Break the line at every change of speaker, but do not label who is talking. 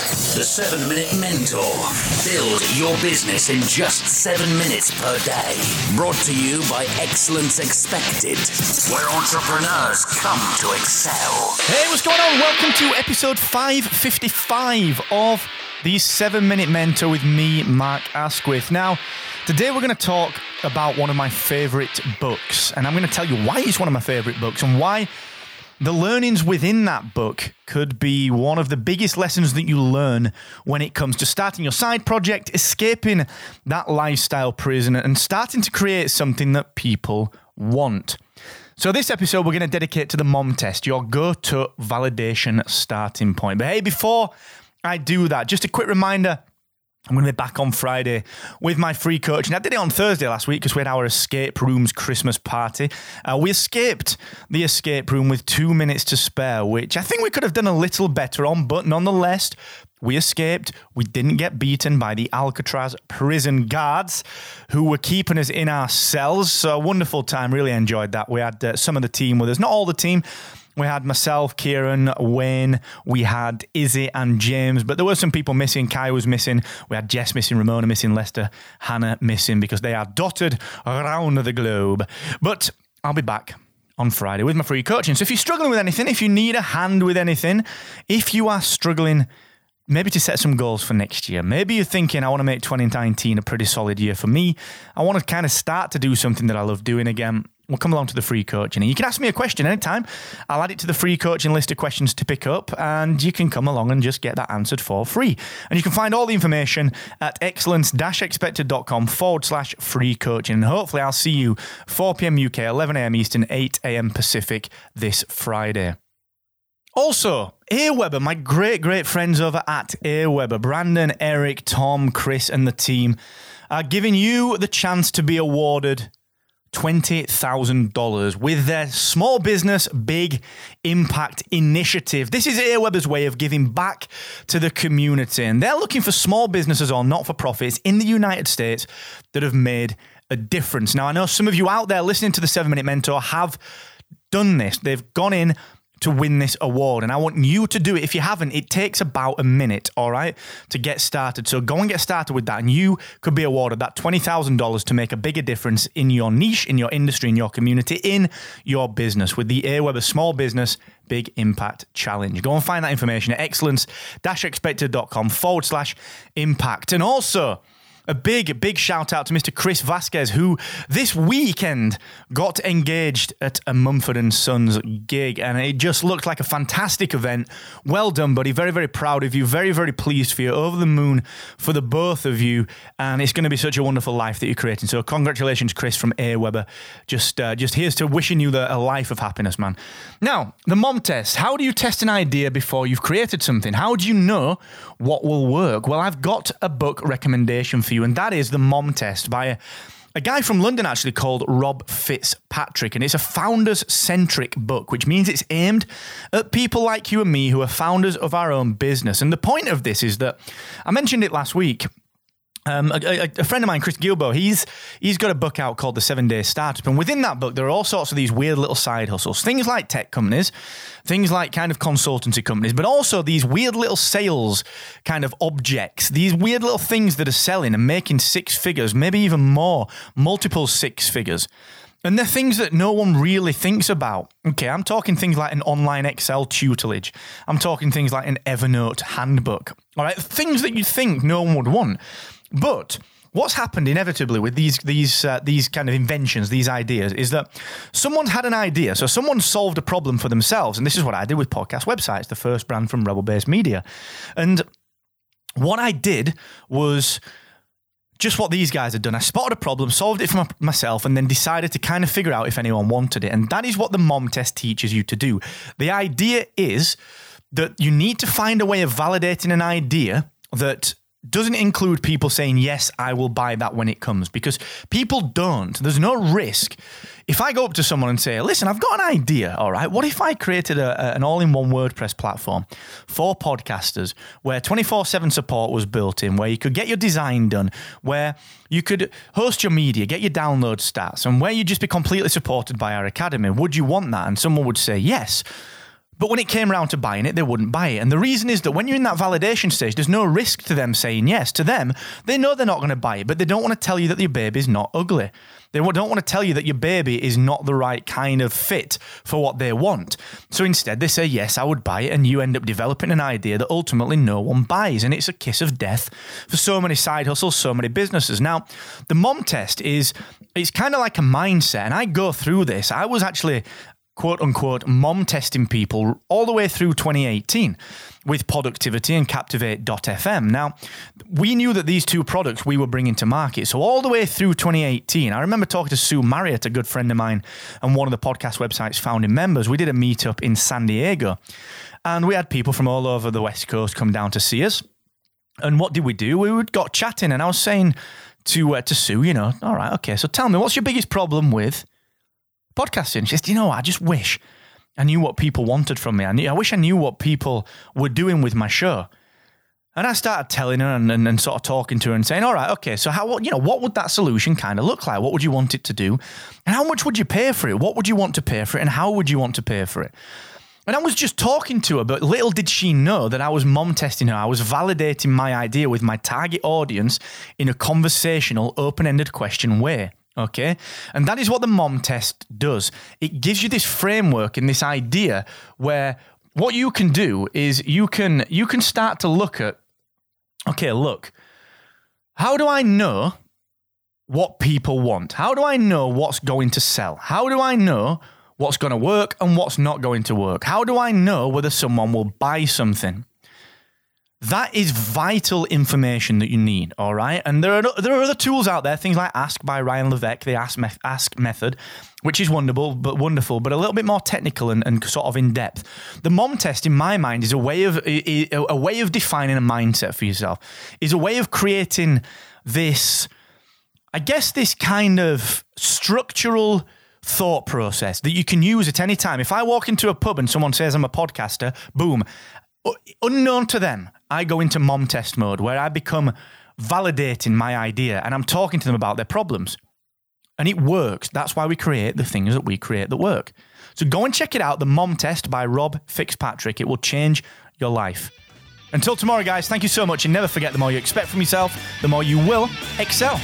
The 7 Minute Mentor. Build your business in just 7 minutes per day. Brought to you by Excellence Expected, where entrepreneurs come to excel.
Hey, what's going on? Welcome to episode 555 of the 7 Minute Mentor with me, Mark Asquith. Now, today we're going to talk about one of my favorite books, and I'm going to tell you why it's one of my favorite books and why the learnings within that book could be one of the biggest lessons that you learn when it comes to starting your side project, escaping that lifestyle prison, and starting to create something that people want. So, this episode we're going to dedicate to the mom test, your go to validation starting point. But hey, before I do that, just a quick reminder I'm going to be back on Friday with my free coaching. I did it on Thursday last week because we had our escape rooms Christmas party. Uh, we escaped the escape room with two minutes to spare, which I think we could have done a little better on, but nonetheless, we escaped. We didn't get beaten by the Alcatraz prison guards who were keeping us in our cells. So, a wonderful time. Really enjoyed that. We had uh, some of the team with us, not all the team. We had myself, Kieran, Wayne, we had Izzy and James, but there were some people missing. Kai was missing. We had Jess missing, Ramona missing, Lester, Hannah missing because they are dotted around the globe. But I'll be back on Friday with my free coaching. So if you're struggling with anything, if you need a hand with anything, if you are struggling, maybe to set some goals for next year. Maybe you're thinking, I want to make 2019 a pretty solid year for me. I want to kind of start to do something that I love doing again well, come along to the free coaching. And You can ask me a question anytime. I'll add it to the free coaching list of questions to pick up, and you can come along and just get that answered for free. And you can find all the information at excellence-expected.com forward slash free coaching. And hopefully, I'll see you 4 p.m. UK, 11 a.m. Eastern, 8 a.m. Pacific this Friday. Also, Aweber, my great, great friends over at Aweber, Brandon, Eric, Tom, Chris, and the team are giving you the chance to be awarded $20,000 with their small business big impact initiative. This is Aweber's way of giving back to the community. And they're looking for small businesses or not for profits in the United States that have made a difference. Now, I know some of you out there listening to the 7 Minute Mentor have done this. They've gone in to win this award. And I want you to do it. If you haven't, it takes about a minute, all right, to get started. So go and get started with that. And you could be awarded that $20,000 to make a bigger difference in your niche, in your industry, in your community, in your business with the Aweber Small Business Big Impact Challenge. Go and find that information at excellence-expected.com forward slash impact. And also, a big, big shout out to Mr. Chris Vasquez, who this weekend got engaged at a Mumford and Sons gig, and it just looked like a fantastic event. Well done, buddy. Very, very proud of you. Very, very pleased for you. Over the moon for the both of you, and it's going to be such a wonderful life that you're creating. So, congratulations, Chris from Aweber. Just, uh, just here's to wishing you the, a life of happiness, man. Now, the mom test. How do you test an idea before you've created something? How do you know what will work? Well, I've got a book recommendation for you you, and that is the Mom Test by a, a guy from London actually called Rob Fitzpatrick. And it's a founders centric book, which means it's aimed at people like you and me who are founders of our own business. And the point of this is that I mentioned it last week. Um, a, a, friend of mine, Chris Guillebeau, he's he's got a book out called The Seven Day Startup, and within that book, there are all sorts of these weird little side hustles, things like tech companies, things like kind of consultancy companies, but also these weird little sales kind of objects, these weird little things that are selling and making six figures, maybe even more, multiple six figures. And they're things that no one really thinks about. Okay, I'm talking things like an online Excel tutelage. I'm talking things like an Evernote handbook. All right, things that you think no one would want. But what's happened inevitably with these these uh, these kind of inventions, these ideas, is that someone's had an idea. So someone solved a problem for themselves, and this is what I did with podcast websites, the first brand from Rebel Base Media. And what I did was just what these guys had done. I spotted a problem, solved it for myself, and then decided to kind of figure out if anyone wanted it. And that is what the mom test teaches you to do. The idea is that you need to find a way of validating an idea that doesn't include people saying, Yes, I will buy that when it comes, because people don't. There's no risk. If I go up to someone and say, Listen, I've got an idea, all right, what if I created a, a, an all in one WordPress platform for podcasters where 24 7 support was built in, where you could get your design done, where you could host your media, get your download stats, and where you'd just be completely supported by our academy? Would you want that? And someone would say, Yes. But when it came around to buying it, they wouldn't buy it. And the reason is that when you're in that validation stage, there's no risk to them saying yes. To them, they know they're not going to buy it, but they don't want to tell you that your baby's not ugly. They don't want to tell you that your baby is not the right kind of fit for what they want. So instead, they say, Yes, I would buy it. And you end up developing an idea that ultimately no one buys. And it's a kiss of death for so many side hustles, so many businesses. Now, the mom test is. It's kind of like a mindset, and I go through this. I was actually quote unquote mom testing people all the way through 2018 with Productivity and Captivate.fm. Now, we knew that these two products we were bringing to market. So, all the way through 2018, I remember talking to Sue Marriott, a good friend of mine, and one of the podcast website's founding members. We did a meetup in San Diego, and we had people from all over the West Coast come down to see us. And what did we do? We got chatting, and I was saying to uh, to Sue, you know, all right, okay, so tell me, what's your biggest problem with podcasting. She says, you know, I just wish I knew what people wanted from me. I, knew, I wish I knew what people were doing with my show. And I started telling her and, and, and, sort of talking to her and saying, all right, okay, so how, you know, what would that solution kind of look like? What would you want it to do? And how much would you pay for it? What would you want to pay for it? And how would you want to pay for it? And I was just talking to her, but little did she know that I was mom testing her. I was validating my idea with my target audience in a conversational, open ended question way. Okay. And that is what the mom test does. It gives you this framework and this idea where what you can do is you can you can start to look at okay, look, how do I know what people want? How do I know what's going to sell? How do I know what's going to work and what's not going to work? How do I know whether someone will buy something? That is vital information that you need, all right? And there are there are other tools out there, things like Ask by Ryan Levesque, the Ask, me- Ask method, which is wonderful, but wonderful, but a little bit more technical and, and sort of in depth. The mom test, in my mind, is a way of a, a way of defining a mindset for yourself. Is a way of creating this, I guess, this kind of structural thought process that you can use at any time. If I walk into a pub and someone says I'm a podcaster, boom, unknown to them, I go into mom test mode where I become validating my idea and I'm talking to them about their problems. And it works. That's why we create the things that we create that work. So go and check it out, the mom test by Rob Fitzpatrick. It will change your life. Until tomorrow, guys, thank you so much. And never forget the more you expect from yourself, the more you will excel.